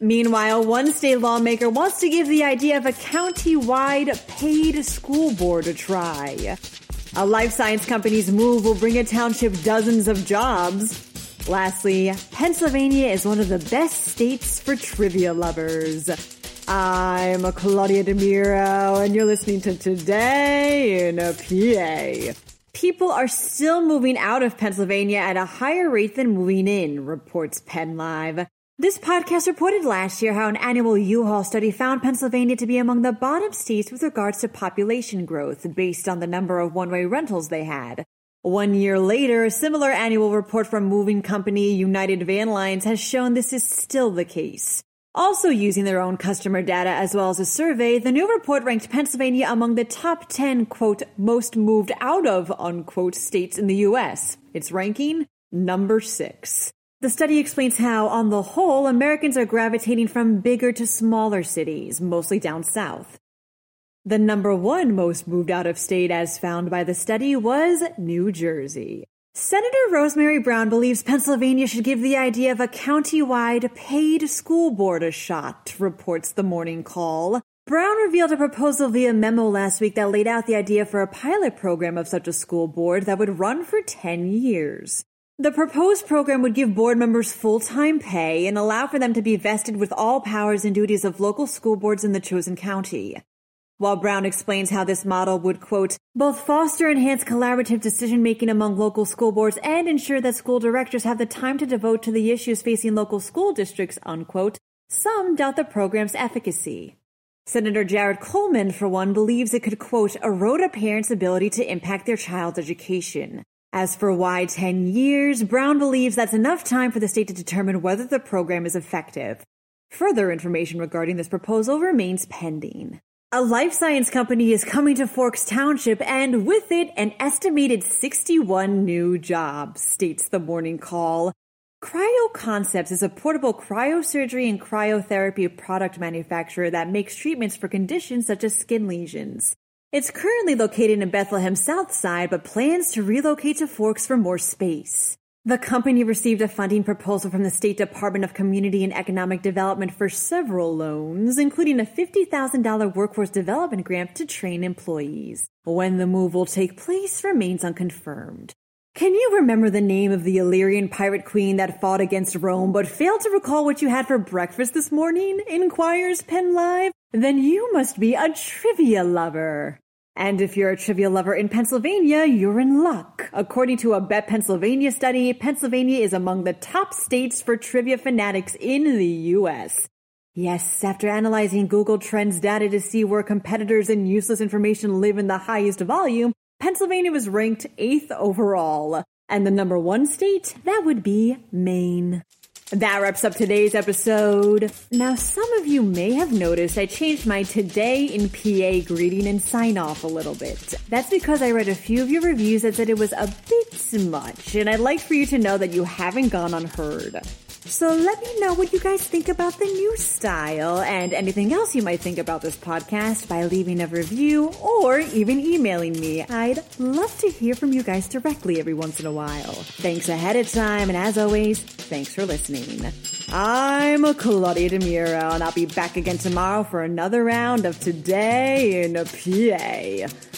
Meanwhile, one state lawmaker wants to give the idea of a county-wide paid school board a try. A life science company's move will bring a township dozens of jobs. Lastly, Pennsylvania is one of the best states for trivia lovers. I'm Claudia DeMiro, and you're listening to Today in a PA. People are still moving out of Pennsylvania at a higher rate than moving in, reports PennLive. This podcast reported last year how an annual U-Haul study found Pennsylvania to be among the bottom states with regards to population growth based on the number of one-way rentals they had. One year later, a similar annual report from moving company United Van Lines has shown this is still the case. Also using their own customer data as well as a survey, the new report ranked Pennsylvania among the top 10, quote, most moved out of, unquote, states in the U.S. Its ranking, number six. The study explains how, on the whole, Americans are gravitating from bigger to smaller cities, mostly down south. The number one most moved out of state as found by the study was New Jersey. Senator Rosemary Brown believes Pennsylvania should give the idea of a county-wide paid school board a shot, reports the morning call. Brown revealed a proposal via memo last week that laid out the idea for a pilot program of such a school board that would run for 10 years. The proposed program would give board members full-time pay and allow for them to be vested with all powers and duties of local school boards in the chosen county. While Brown explains how this model would, quote, both foster and enhance collaborative decision making among local school boards and ensure that school directors have the time to devote to the issues facing local school districts, unquote, some doubt the program's efficacy. Senator Jarrett Coleman, for one, believes it could, quote, erode a parent's ability to impact their child's education. As for why 10 years, Brown believes that's enough time for the state to determine whether the program is effective. Further information regarding this proposal remains pending. A life science company is coming to Forks Township and with it an estimated 61 new jobs, states the morning call. Cryo Concepts is a portable cryosurgery and cryotherapy product manufacturer that makes treatments for conditions such as skin lesions. It's currently located in Bethlehem South Side, but plans to relocate to Forks for more space. The company received a funding proposal from the State Department of Community and Economic Development for several loans, including a $50,000 workforce development grant to train employees. When the move will take place remains unconfirmed. Can you remember the name of the Illyrian pirate queen that fought against Rome but failed to recall what you had for breakfast this morning? inquires PennLive. Then you must be a trivia lover. And if you're a trivia lover in Pennsylvania, you're in luck. According to a Bet Pennsylvania study, Pennsylvania is among the top states for trivia fanatics in the US. Yes, after analyzing Google Trends data to see where competitors and useless information live in the highest volume, Pennsylvania was ranked eighth overall. And the number one state, that would be Maine. That wraps up today's episode. Now, some of you may have noticed I changed my today in PA greeting and sign off a little bit. That's because I read a few of your reviews that said it was a bit much, and I'd like for you to know that you haven't gone unheard. So let me know what you guys think about the new style and anything else you might think about this podcast by leaving a review or even emailing me. I'd love to hear from you guys directly every once in a while. Thanks ahead of time, and as always, thanks for listening. I'm Claudia DeMiro, and I'll be back again tomorrow for another round of Today in a PA.